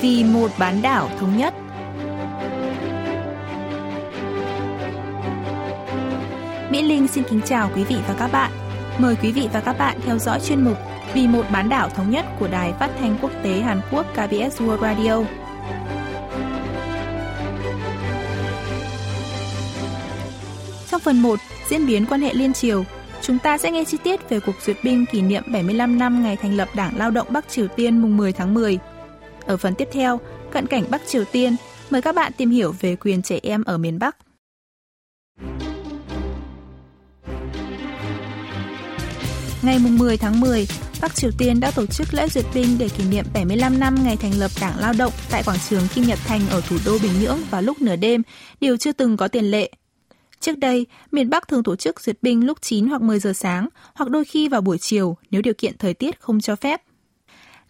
vì một bán đảo thống nhất. Mỹ Linh xin kính chào quý vị và các bạn. Mời quý vị và các bạn theo dõi chuyên mục Vì một bán đảo thống nhất của Đài Phát thanh Quốc tế Hàn Quốc KBS World Radio. Trong phần 1, diễn biến quan hệ liên triều, chúng ta sẽ nghe chi tiết về cuộc duyệt binh kỷ niệm 75 năm ngày thành lập Đảng Lao động Bắc Triều Tiên mùng 10 tháng 10. Ở phần tiếp theo, cận cảnh Bắc Triều Tiên, mời các bạn tìm hiểu về quyền trẻ em ở miền Bắc. Ngày 10 tháng 10, Bắc Triều Tiên đã tổ chức lễ duyệt binh để kỷ niệm 75 năm ngày thành lập Đảng Lao động tại quảng trường Kim Nhật Thành ở thủ đô Bình Nhưỡng vào lúc nửa đêm, điều chưa từng có tiền lệ. Trước đây, miền Bắc thường tổ chức duyệt binh lúc 9 hoặc 10 giờ sáng, hoặc đôi khi vào buổi chiều nếu điều kiện thời tiết không cho phép.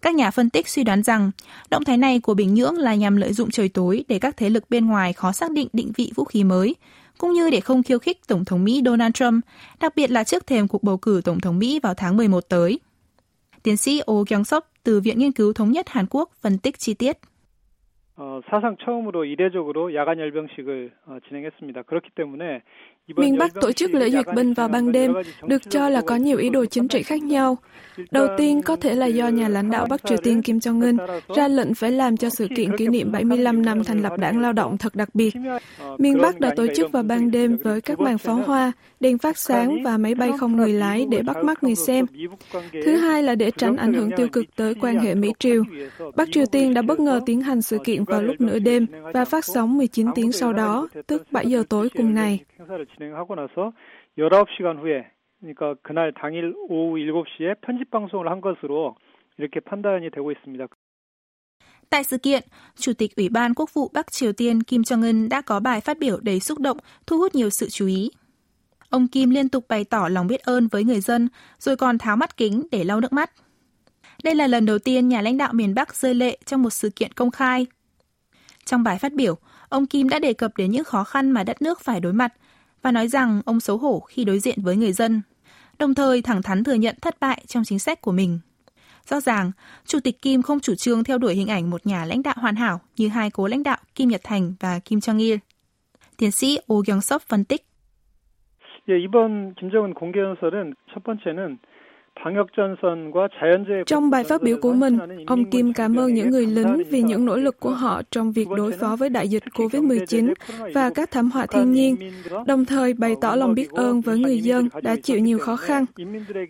Các nhà phân tích suy đoán rằng, động thái này của Bình Nhưỡng là nhằm lợi dụng trời tối để các thế lực bên ngoài khó xác định định vị vũ khí mới, cũng như để không khiêu khích Tổng thống Mỹ Donald Trump, đặc biệt là trước thềm cuộc bầu cử Tổng thống Mỹ vào tháng 11 tới. Tiến sĩ Oh Kyung-sop từ Viện Nghiên cứu Thống nhất Hàn Quốc phân tích chi tiết. 어, 사상 처음으로 이례적으로 야간 열병식을 어, 진행했습니다. 그렇기 때문에 Miền Bắc tổ chức lễ duyệt binh vào ban đêm được cho là có nhiều ý đồ chính trị khác nhau. Đầu tiên có thể là do nhà lãnh đạo Bắc Triều Tiên Kim Jong-un ra lệnh phải làm cho sự kiện kỷ niệm 75 năm thành lập đảng lao động thật đặc biệt. Miền Bắc đã tổ chức vào ban đêm với các màn pháo hoa, đèn phát sáng và máy bay không người lái để bắt mắt người xem. Thứ hai là để tránh ảnh hưởng tiêu cực tới quan hệ Mỹ-Triều. Bắc Triều Tiên đã bất ngờ tiến hành sự kiện vào lúc nửa đêm và phát sóng 19 tiếng sau đó, tức 7 giờ tối cùng ngày. 진행하고 나서 19시간 후에 그러니까 그날 당일 오후 7시에 편집 방송을 한 것으로 이렇게 판단이 되고 있습니다. Tại sự kiện, Chủ tịch Ủy ban Quốc vụ Bắc Triều Tiên Kim Jong-un đã có bài phát biểu đầy xúc động, thu hút nhiều sự chú ý. Ông Kim liên tục bày tỏ lòng biết ơn với người dân, rồi còn tháo mắt kính để lau nước mắt. Đây là lần đầu tiên nhà lãnh đạo miền Bắc rơi lệ trong một sự kiện công khai. Trong bài phát biểu, ông Kim đã đề cập đến những khó khăn mà đất nước phải đối mặt và nói rằng ông xấu hổ khi đối diện với người dân, đồng thời thẳng thắn thừa nhận thất bại trong chính sách của mình. Rõ ràng, Chủ tịch Kim không chủ trương theo đuổi hình ảnh một nhà lãnh đạo hoàn hảo như hai cố lãnh đạo Kim Nhật Thành và Kim Jong-il. Tiến sĩ Oh Kyung-sop phân tích. 예, 이번 김정은 공개 연설은 첫 번째는 trong bài phát biểu của mình, ông Kim cảm ơn những người lính vì những nỗ lực của họ trong việc đối phó với đại dịch COVID-19 và các thảm họa thiên nhiên, đồng thời bày tỏ lòng biết ơn với người dân đã chịu nhiều khó khăn.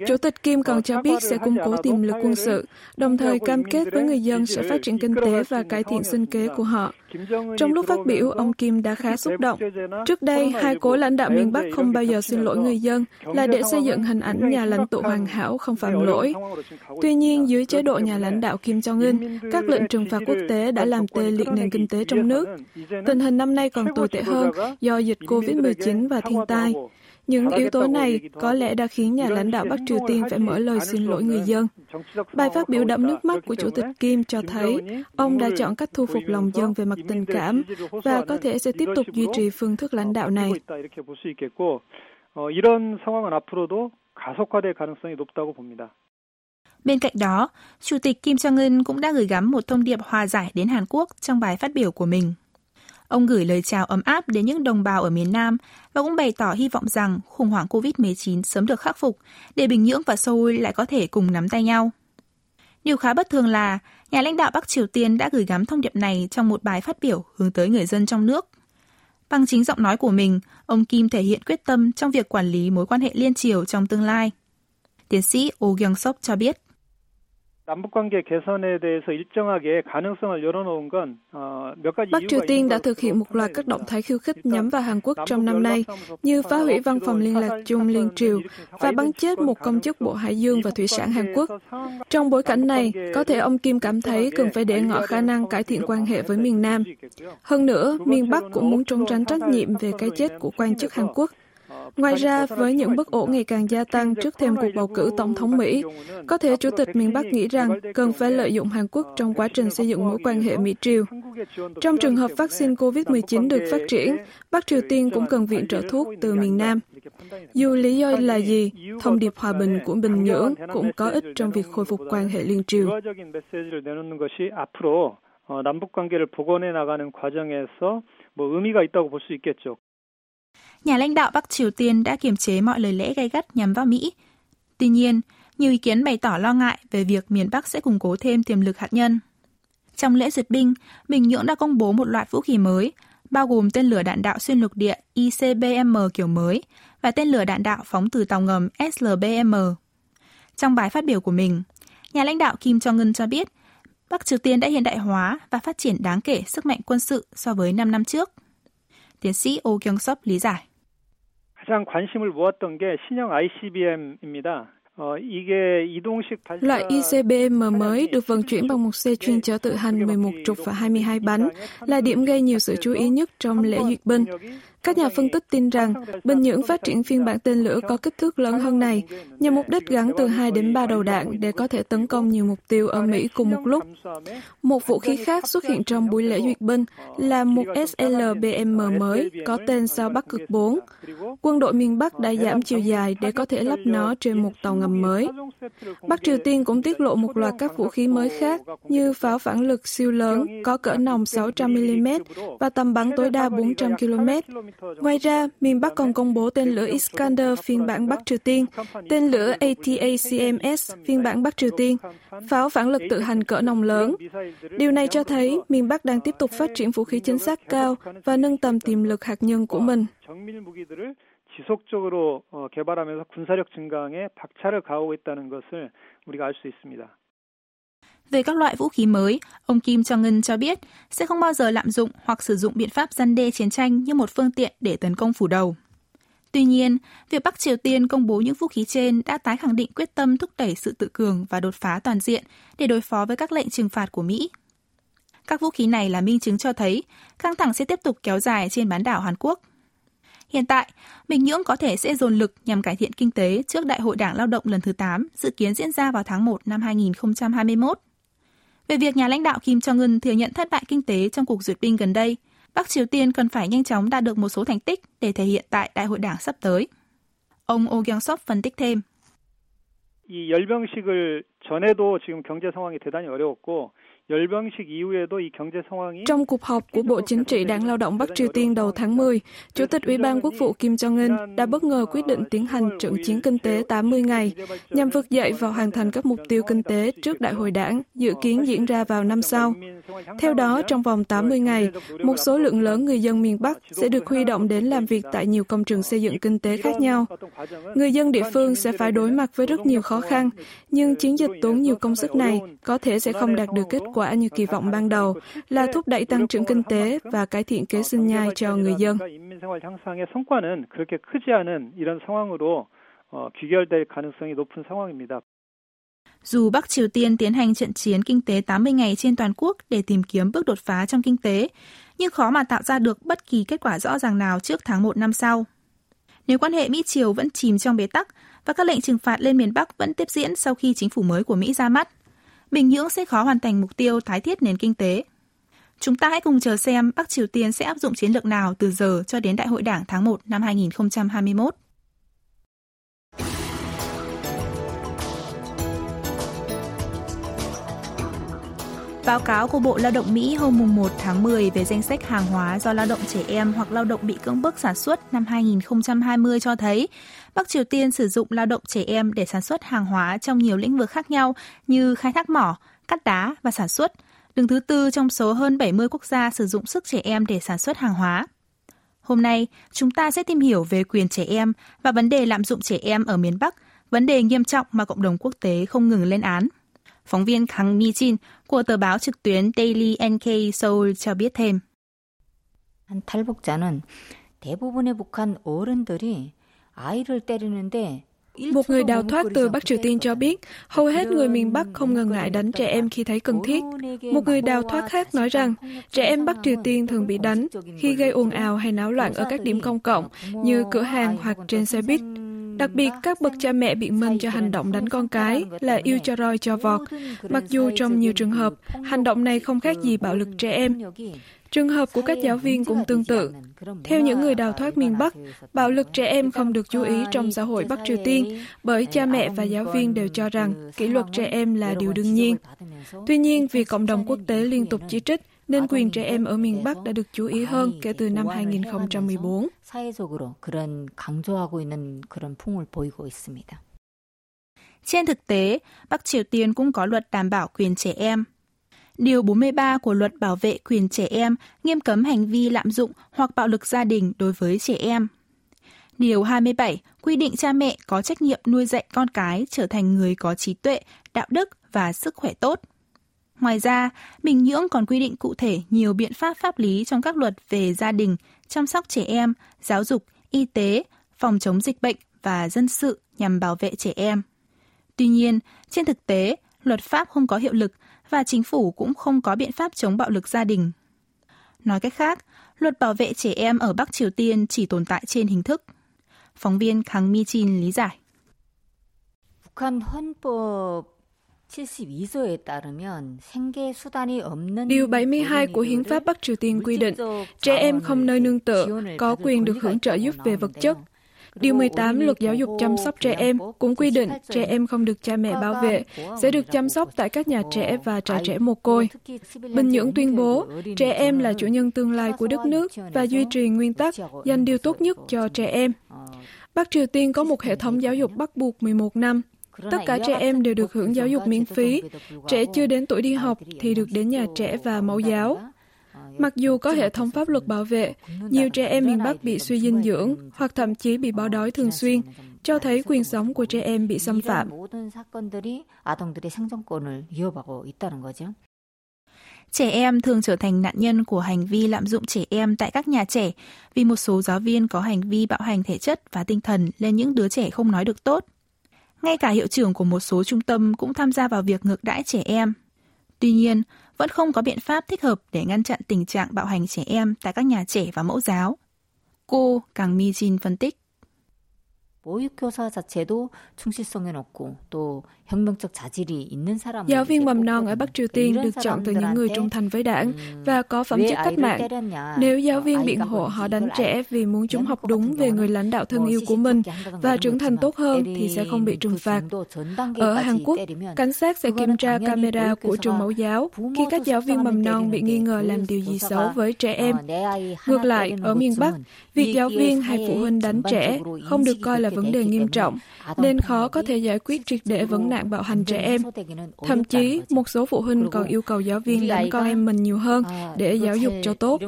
Chủ tịch Kim còn cho biết sẽ củng cố tiềm lực quân sự, đồng thời cam kết với người dân sẽ phát triển kinh tế và cải thiện sinh kế của họ. Trong lúc phát biểu, ông Kim đã khá xúc động. Trước đây, hai cố lãnh đạo miền Bắc không bao giờ xin lỗi người dân là để xây dựng hình ảnh nhà lãnh tụ hoàn hảo không phạm lỗi. Tuy nhiên, dưới chế độ nhà lãnh đạo Kim Jong-un, các lệnh trừng phạt quốc tế đã làm tê liệt nền kinh tế trong nước. Tình hình năm nay còn tồi tệ hơn do dịch COVID-19 và thiên tai. Những yếu tố này có lẽ đã khiến nhà lãnh đạo Bắc Triều Tiên phải mở lời xin lỗi người dân. Bài phát biểu đẫm nước mắt của Chủ tịch Kim cho thấy ông đã chọn cách thu phục lòng dân về mặt tình cảm và có thể sẽ tiếp tục duy trì phương thức lãnh đạo này. Bên cạnh đó, Chủ tịch Kim Jong-un cũng đã gửi gắm một thông điệp hòa giải đến Hàn Quốc trong bài phát biểu của mình. Ông gửi lời chào ấm áp đến những đồng bào ở miền Nam và cũng bày tỏ hy vọng rằng khủng hoảng COVID-19 sớm được khắc phục để Bình Nhưỡng và Seoul lại có thể cùng nắm tay nhau. Điều khá bất thường là nhà lãnh đạo Bắc Triều Tiên đã gửi gắm thông điệp này trong một bài phát biểu hướng tới người dân trong nước. Bằng chính giọng nói của mình, ông Kim thể hiện quyết tâm trong việc quản lý mối quan hệ liên triều trong tương lai. Tiến sĩ Oh Kyung-sop cho biết. 남북관계 개선에 대해서 일정하게 가능성을 열어놓은 건몇 가지 Bắc Triều Tiên đã thực hiện một loạt các động thái khiêu khích nhắm vào Hàn Quốc trong năm nay, như phá hủy văn phòng liên lạc chung liên triều và bắn chết một công chức Bộ Hải dương và Thủy sản Hàn Quốc. Trong bối cảnh này, có thể ông Kim cảm thấy cần phải để ngỏ khả năng cải thiện quan hệ với miền Nam. Hơn nữa, miền Bắc cũng muốn trốn tránh trách nhiệm về cái chết của quan chức Hàn Quốc. Ngoài ra, với những bất ổn ngày càng gia tăng trước thêm cuộc bầu cử tổng thống Mỹ, có thể Chủ tịch miền Bắc nghĩ rằng cần phải lợi dụng Hàn Quốc trong quá trình xây dựng mối quan hệ Mỹ-Triều. Trong trường hợp vaccine COVID-19 được phát triển, Bắc Triều Tiên cũng cần viện trợ thuốc từ miền Nam. Dù lý do là gì, thông điệp hòa bình của Bình Nhưỡng cũng có ích trong việc khôi phục quan hệ liên triều. 어, 남북 관계를 복원해 나가는 과정에서 뭐 의미가 있다고 볼 수 있겠죠. Nhà lãnh đạo Bắc Triều Tiên đã kiềm chế mọi lời lẽ gay gắt nhằm vào Mỹ. Tuy nhiên, nhiều ý kiến bày tỏ lo ngại về việc miền Bắc sẽ củng cố thêm tiềm lực hạt nhân. Trong lễ duyệt binh, Bình Nhưỡng đã công bố một loạt vũ khí mới, bao gồm tên lửa đạn đạo xuyên lục địa ICBM kiểu mới và tên lửa đạn đạo phóng từ tàu ngầm SLBM. Trong bài phát biểu của mình, nhà lãnh đạo Kim Jong-un cho biết Bắc Triều Tiên đã hiện đại hóa và phát triển đáng kể sức mạnh quân sự so với 5 năm trước. Tiến sĩ Oh Kyung-sop lý giải. 가장 관심을 모았던 게 신형 ICBM입니다. Loại ICBM mới được vận chuyển bằng một xe chuyên chở tự hành 11 trục và 22 bánh là điểm gây nhiều sự chú ý nhất trong lễ duyệt binh. Các nhà phân tích tin rằng Bình Nhưỡng phát triển phiên bản tên lửa có kích thước lớn hơn này, nhằm mục đích gắn từ 2 đến 3 đầu đạn để có thể tấn công nhiều mục tiêu ở Mỹ cùng một lúc. Một vũ khí khác xuất hiện trong buổi lễ duyệt binh là một SLBM mới có tên sao Bắc cực 4. Quân đội miền Bắc đã giảm chiều dài để có thể lắp nó trên một tàu ngầm mới. Bắc Triều Tiên cũng tiết lộ một loạt các vũ khí mới khác như pháo phản lực siêu lớn có cỡ nòng 600mm và tầm bắn tối đa 400 km Ngoài ra, miền Bắc còn công bố tên lửa Iskander phiên bản Bắc Triều Tiên, tên lửa ATACMS phiên bản Bắc Triều Tiên, pháo phản lực tự hành cỡ nòng lớn. Điều này cho thấy miền Bắc đang tiếp tục phát triển vũ khí chính xác cao và nâng tầm tiềm lực hạt nhân của mình. 지속적으로 개발하면서 군사력 증강에 박차를 가하고 있다는 것을 우리가 알 수 있습니다. Về các loại vũ khí mới, ông Kim Jong-un cho biết sẽ không bao giờ lạm dụng hoặc sử dụng biện pháp gian đe chiến tranh như một phương tiện để tấn công phủ đầu. Tuy nhiên, việc Bắc Triều Tiên công bố những vũ khí trên đã tái khẳng định quyết tâm thúc đẩy sự tự cường và đột phá toàn diện để đối phó với các lệnh trừng phạt của Mỹ. Các vũ khí này là minh chứng cho thấy căng thẳng sẽ tiếp tục kéo dài trên bán đảo Hàn Quốc. Hiện tại, Bình Nhưỡng có thể sẽ dồn lực nhằm cải thiện kinh tế trước Đại hội Đảng Lao động lần thứ 8 dự kiến diễn ra vào tháng 1 năm 2021. Về việc nhà lãnh đạo Kim Jong-un thừa nhận thất bại kinh tế trong cuộc duyệt binh gần đây, Bắc Triều Tiên cần phải nhanh chóng đạt được một số thành tích để thể hiện tại Đại hội Đảng sắp tới. Ông Oh Kyung-sop phân tích thêm. 이 열병식을 전에도 지금 경제 상황이 대단히 어려웠고 trong cuộc họp của Bộ Chính trị Đảng Lao động Bắc Triều Tiên đầu tháng 10, Chủ tịch Ủy ban Quốc vụ Kim Jong-un đã bất ngờ quyết định tiến hành trận chiến kinh tế 80 ngày nhằm vực dậy và hoàn thành các mục tiêu kinh tế trước Đại hội đảng, dự kiến diễn ra vào năm sau. Theo đó, trong vòng 80 ngày, một số lượng lớn người dân miền Bắc sẽ được huy động đến làm việc tại nhiều công trường xây dựng kinh tế khác nhau. Người dân địa phương sẽ phải đối mặt với rất nhiều khó khăn, nhưng chiến dịch việc tốn nhiều công sức này có thể sẽ không đạt được kết quả như kỳ vọng ban đầu là thúc đẩy tăng trưởng kinh tế và cải thiện kế sinh nhai cho người dân. Dù Bắc Triều Tiên tiến hành trận chiến kinh tế 80 ngày trên toàn quốc để tìm kiếm bước đột phá trong kinh tế, nhưng khó mà tạo ra được bất kỳ kết quả rõ ràng nào trước tháng 1 năm sau. Nếu quan hệ Mỹ-Triều vẫn chìm trong bế tắc và các lệnh trừng phạt lên miền Bắc vẫn tiếp diễn sau khi chính phủ mới của Mỹ ra mắt, Bình Nhưỡng sẽ khó hoàn thành mục tiêu tái thiết nền kinh tế. Chúng ta hãy cùng chờ xem Bắc Triều Tiên sẽ áp dụng chiến lược nào từ giờ cho đến Đại hội Đảng tháng 1 năm 2021. Báo cáo của Bộ Lao động Mỹ hôm 1 tháng 10 về danh sách hàng hóa do lao động trẻ em hoặc lao động bị cưỡng bức sản xuất năm 2020 cho thấy Bắc Triều Tiên sử dụng lao động trẻ em để sản xuất hàng hóa trong nhiều lĩnh vực khác nhau như khai thác mỏ, cắt đá và sản xuất, đứng thứ tư trong số hơn 70 quốc gia sử dụng sức trẻ em để sản xuất hàng hóa. Hôm nay, chúng ta sẽ tìm hiểu về quyền trẻ em và vấn đề lạm dụng trẻ em ở miền Bắc, vấn đề nghiêm trọng mà cộng đồng quốc tế không ngừng lên án. Phóng viên Kang Mi-jin của tờ báo trực tuyến Daily NK Seoul cho biết thêm. 탈북자는 대부분의 북한 어른들이 아이를 때리는데 một người đào thoát từ Bắc Triều Tiên cho biết, hầu hết người miền Bắc không ngần ngại đánh trẻ em khi thấy cần thiết. Một người đào thoát khác nói rằng, trẻ em Bắc Triều Tiên thường bị đánh khi gây ồn ào hay náo loạn ở các điểm công cộng như cửa hàng hoặc trên xe buýt. Đặc biệt, các bậc cha mẹ biện minh cho hành động đánh con cái là yêu cho roi cho vọt, mặc dù trong nhiều trường hợp, hành động này không khác gì bạo lực trẻ em. Trường hợp của các giáo viên cũng tương tự. Theo những người đào thoát miền Bắc, bạo lực trẻ em không được chú ý trong xã hội Bắc Triều Tiên bởi cha mẹ và giáo viên đều cho rằng kỷ luật trẻ em là điều đương nhiên. Tuy nhiên, vì cộng đồng quốc tế liên tục chỉ trích, nên quyền trẻ em ở miền Bắc đã được chú ý hơn kể từ năm 2014. Trên thực tế, Bắc Triều Tiên cũng có luật đảm bảo quyền trẻ em. Điều 43 của luật bảo vệ quyền trẻ em nghiêm cấm hành vi lạm dụng hoặc bạo lực gia đình đối với trẻ em. Điều 27 quy định cha mẹ có trách nhiệm nuôi dạy con cái trở thành người có trí tuệ, đạo đức và sức khỏe tốt. Ngoài ra, Bình Nhưỡng còn quy định cụ thể nhiều biện pháp pháp lý trong các luật về gia đình, chăm sóc trẻ em, giáo dục, y tế, phòng chống dịch bệnh và dân sự nhằm bảo vệ trẻ em. Tuy nhiên, trên thực tế, luật pháp không có hiệu lực và chính phủ cũng không có biện pháp chống bạo lực gia đình. Nói cách khác, luật bảo vệ trẻ em ở Bắc Triều Tiên chỉ tồn tại trên hình thức. Phóng viên Kang Mi Chin lý giải. 북한 헌법 Điều 72 của Hiến pháp Bắc Triều Tiên quy định, trẻ em không nơi nương tựa có quyền được hưởng trợ giúp về vật chất. Điều 18 Luật Giáo dục chăm sóc trẻ em cũng quy định trẻ em không được cha mẹ bảo vệ, sẽ được chăm sóc tại các nhà trẻ và trại trẻ mồ côi. Bình Nhưỡng tuyên bố trẻ em là chủ nhân tương lai của đất nước và duy trì nguyên tắc dành điều tốt nhất cho trẻ em. Bắc Triều Tiên có một hệ thống giáo dục bắt buộc 11 năm. Tất cả trẻ em đều được hưởng giáo dục miễn phí. Trẻ chưa đến tuổi đi học thì được đến nhà trẻ và mẫu giáo. Mặc dù có hệ thống pháp luật bảo vệ, nhiều trẻ em miền Bắc bị suy dinh dưỡng hoặc thậm chí bị bỏ đói thường xuyên, cho thấy quyền sống của trẻ em bị xâm phạm. Trẻ em thường trở thành nạn nhân của hành vi lạm dụng trẻ em tại các nhà trẻ vì một số giáo viên có hành vi bạo hành thể chất và tinh thần lên những đứa trẻ không nói được tốt. Ngay cả hiệu trưởng của một số trung tâm cũng tham gia vào việc ngược đãi trẻ em. Tuy nhiên, vẫn không có biện pháp thích hợp để ngăn chặn tình trạng bạo hành trẻ em tại các nhà trẻ và mẫu giáo. Cô Càng Mi Jin phân tích. 보육교사 자체도 충실성에 높고 또 Giáo viên mầm non ở Bắc Triều Tiên được chọn từ những người trung thành với đảng và có phẩm chất cách mạng. Nếu giáo viên biện hộ họ đánh trẻ vì muốn chúng học đúng về người lãnh đạo thân yêu của mình và trưởng thành tốt hơn thì sẽ không bị trừng phạt. Ở Hàn Quốc, cảnh sát sẽ kiểm tra camera của trường mẫu giáo khi các giáo viên mầm non bị nghi ngờ làm điều gì xấu với trẻ em. Ngược lại, ở miền Bắc, việc giáo viên hay phụ huynh đánh trẻ không được coi là vấn đề nghiêm trọng, nên khó có thể giải quyết triệt để vấn nạn nạn bạo hành trẻ em. Thậm chí, một số phụ huynh còn yêu cầu giáo viên đánh con em mình nhiều hơn để giáo dục cho tốt.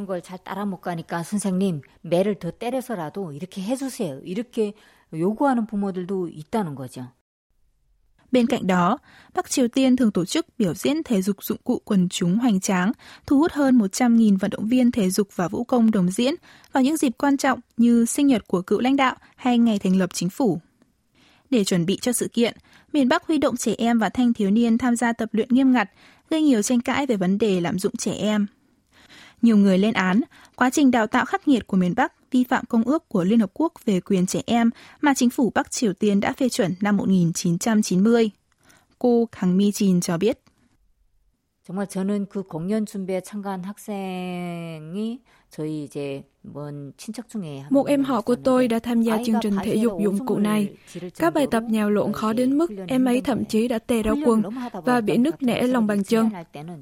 Bên cạnh đó, Bắc Triều Tiên thường tổ chức biểu diễn thể dục dụng cụ quần chúng hoành tráng, thu hút hơn 100.000 vận động viên thể dục và vũ công đồng diễn vào những dịp quan trọng như sinh nhật của cựu lãnh đạo hay ngày thành lập chính phủ Để chuẩn bị cho sự kiện, miền Bắc huy động trẻ em và thanh thiếu niên tham gia tập luyện nghiêm ngặt, gây nhiều tranh cãi về vấn đề lạm dụng trẻ em. Nhiều người lên án, quá trình đào tạo khắc nghiệt của miền Bắc vi phạm công ước của Liên Hợp Quốc về quyền trẻ em mà chính phủ Bắc Triều Tiên đã phê chuẩn năm 1990. Cô Kang Mi-jin cho biết. 정말 저는 그 공연 준비에 참가한 학생이 저희 이제 một em họ của tôi đã tham gia chương trình thể dục dụng cụ này. Các bài tập nhào lộn khó đến mức em ấy thậm chí đã tè ra quần và bị nứt nẻ lòng bàn chân.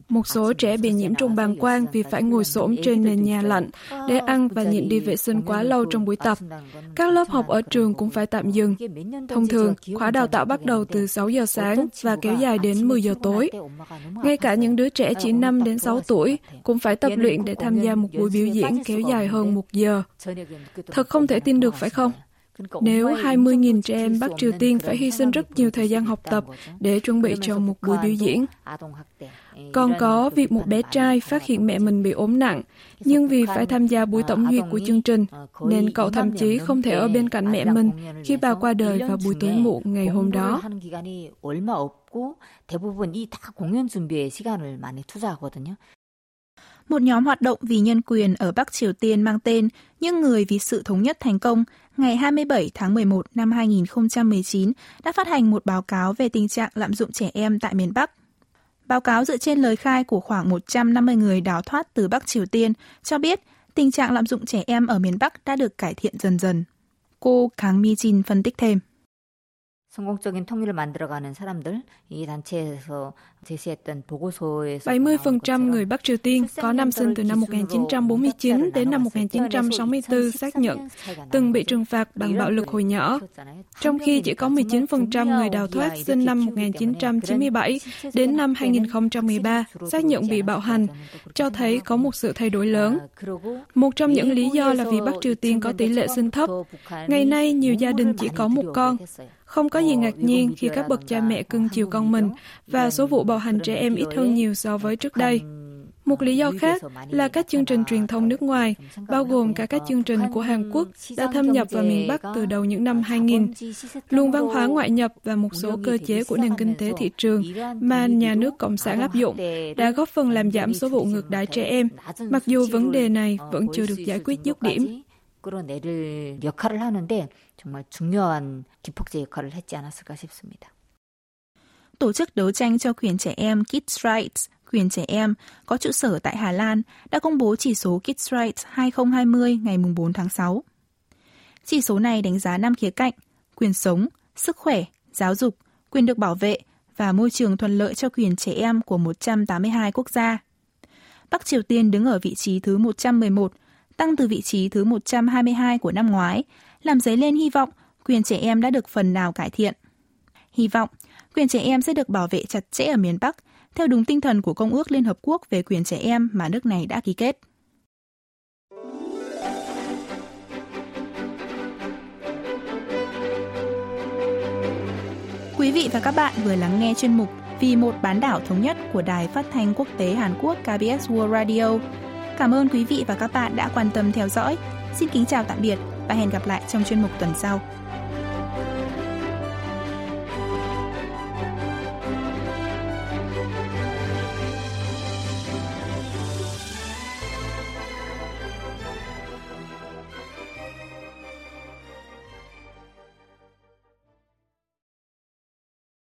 Một số trẻ bị nhiễm trùng bàng quang vì phải ngồi xổm trên nền nhà lạnh để ăn và nhịn đi vệ sinh quá lâu trong buổi tập. Các lớp học ở trường cũng phải tạm dừng. Thông thường, khóa đào tạo bắt đầu từ 6 giờ sáng và kéo dài đến 10 giờ tối. Ngay cả những đứa trẻ chỉ 5 đến 6 tuổi cũng phải tập luyện để tham gia một buổi biểu diễn kéo dài hơn hơn một giờ. Thật không thể tin được phải không? Nếu 20.000 trẻ em Bắc Triều Tiên phải hy sinh rất nhiều thời gian học tập để chuẩn bị cho một buổi biểu diễn. Còn có việc một bé trai phát hiện mẹ mình bị ốm nặng, nhưng vì phải tham gia buổi tổng duyệt của chương trình, nên cậu thậm chí không thể ở bên cạnh mẹ mình khi bà qua đời vào buổi tối muộn ngày hôm đó. 대부분 다 공연 준비에 시간을 많이 투자하거든요. Một nhóm hoạt động vì nhân quyền ở Bắc Triều Tiên mang tên Những người vì sự thống nhất thành công ngày 27 tháng 11 năm 2019 đã phát hành một báo cáo về tình trạng lạm dụng trẻ em tại miền Bắc. Báo cáo dựa trên lời khai của khoảng 150 người đào thoát từ Bắc Triều Tiên cho biết tình trạng lạm dụng trẻ em ở miền Bắc đã được cải thiện dần dần. Cô Kang Mi Jin phân tích thêm. 70% người Bắc Triều Tiên có năm sinh từ năm 1949 đến năm 1964 xác nhận từng bị trừng phạt bằng bạo lực hồi nhỏ, trong khi chỉ có 19% người đào thoát sinh năm 1997 đến năm 2013 xác nhận bị bạo hành, cho thấy có một sự thay đổi lớn. Một trong những lý do là vì Bắc Triều Tiên có tỷ lệ sinh thấp. Ngày nay, nhiều gia đình chỉ có một con. Không có gì ngạc nhiên khi các bậc cha mẹ cưng chiều con mình và số vụ bạo hành trẻ em ít hơn nhiều so với trước đây. Một lý do khác là các chương trình truyền thông nước ngoài, bao gồm cả các chương trình của Hàn Quốc, đã thâm nhập vào miền Bắc từ đầu những năm 2000. Luồng văn hóa ngoại nhập và một số cơ chế của nền kinh tế thị trường mà nhà nước Cộng sản áp dụng đã góp phần làm giảm số vụ ngược đãi trẻ em, mặc dù vấn đề này vẫn chưa được giải quyết dứt điểm. 끌어내릴 역할을 하는데 정말 중요한 기폭제 역할을 했지 않았을까 싶습니다. Tổ chức đấu tranh cho quyền trẻ em Kids Rights, quyền trẻ em, có trụ sở tại Hà Lan, đã công bố chỉ số Kids Rights 2020 ngày 4 tháng 6. Chỉ số này đánh giá 5 khía cạnh, quyền sống, sức khỏe, giáo dục, quyền được bảo vệ và môi trường thuận lợi cho quyền trẻ em của 182 quốc gia. Bắc Triều Tiên đứng ở vị trí thứ 111 tăng từ vị trí thứ 122 của năm ngoái, làm dấy lên hy vọng quyền trẻ em đã được phần nào cải thiện. Hy vọng quyền trẻ em sẽ được bảo vệ chặt chẽ ở miền Bắc, theo đúng tinh thần của Công ước Liên Hợp Quốc về quyền trẻ em mà nước này đã ký kết. Quý vị và các bạn vừa lắng nghe chuyên mục Vì một bán đảo thống nhất của Đài Phát thanh Quốc tế Hàn Quốc KBS World Radio Cảm ơn quý vị và các bạn đã quan tâm theo dõi. Xin kính chào tạm biệt và hẹn gặp lại trong chuyên mục tuần sau.